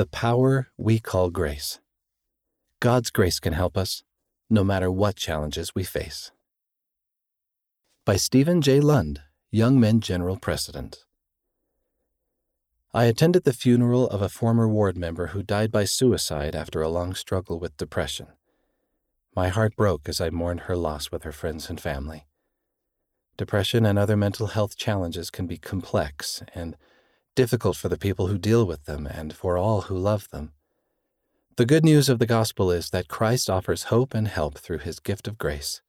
The power we call grace. God's grace can help us, no matter what challenges we face. By Steven J. Lund, Young Men General President. I attended the funeral of a former ward member who died by suicide after a long struggle with depression. My heart broke as I mourned her loss with her friends and family. Depression and other mental health challenges can be complex and difficult for the people who deal with them and for all who love them. The good news of the gospel is that Christ offers hope and help through his gift of grace.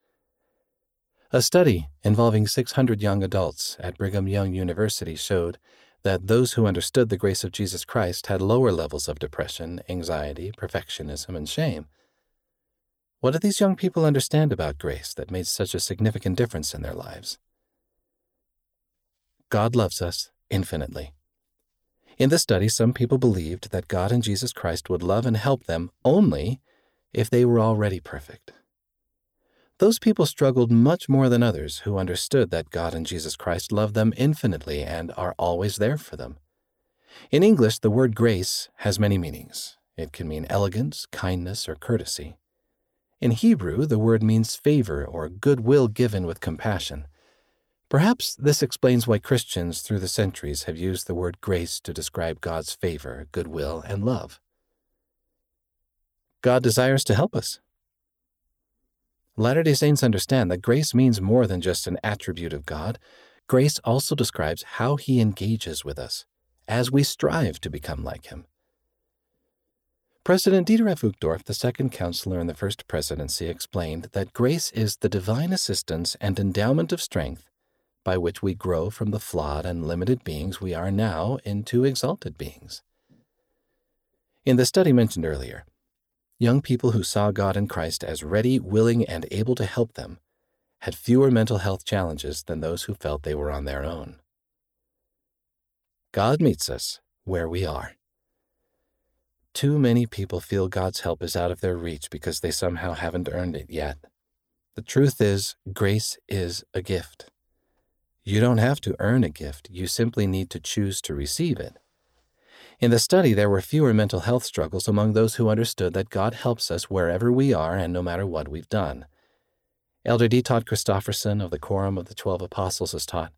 A study involving 600 young adults at Brigham Young University showed that those who understood the grace of Jesus Christ had lower levels of depression, anxiety, perfectionism, and shame. What did these young people understand about grace that made such a significant difference in their lives? God loves us infinitely. In the study, some people believed that God and Jesus Christ would love and help them only if they were already perfect. Those people struggled much more than others who understood that God and Jesus Christ love them infinitely and are always there for them. In English, the word grace has many meanings. It can mean elegance, kindness, or courtesy. In Hebrew, the word means favor or goodwill given with compassion. Perhaps this explains why Christians through the centuries have used the word grace to describe God's favor, goodwill, and love. God desires to help us. Latter day Saints understand that grace means more than just an attribute of God. Grace also describes how He engages with us as we strive to become like Him. President Dieter F. Uchtdorf, the second counselor in the First Presidency, explained that grace is the divine assistance and endowment of strength by which we grow from the flawed and limited beings we are now into exalted beings. In the study mentioned earlier, young people who saw God in Christ as ready, willing, and able to help them had fewer mental health challenges than those who felt they were on their own. God meets us where we are. Too many people feel God's help is out of their reach because they somehow haven't earned it yet. The truth is, grace is a gift. You don't have to earn a gift, you simply need to choose to receive it. In the study, there were fewer mental health struggles among those who understood that God helps us wherever we are and no matter what we've done. Elder D. Todd Christofferson of the Quorum of the Twelve Apostles has taught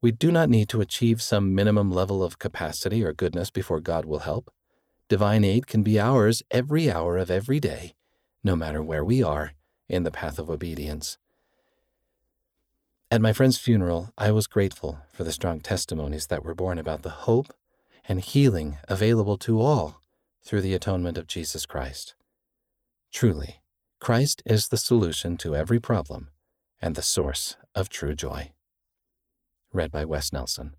We do not need to achieve some minimum level of capacity or goodness before God will help. Divine aid can be ours every hour of every day, no matter where we are in the path of obedience. At my friend's funeral, I was grateful for the strong testimonies that were borne about the hope and healing available to all through the atonement of Jesus Christ. Truly, Christ is the solution to every problem and the source of true joy. Read by Wes Nelson.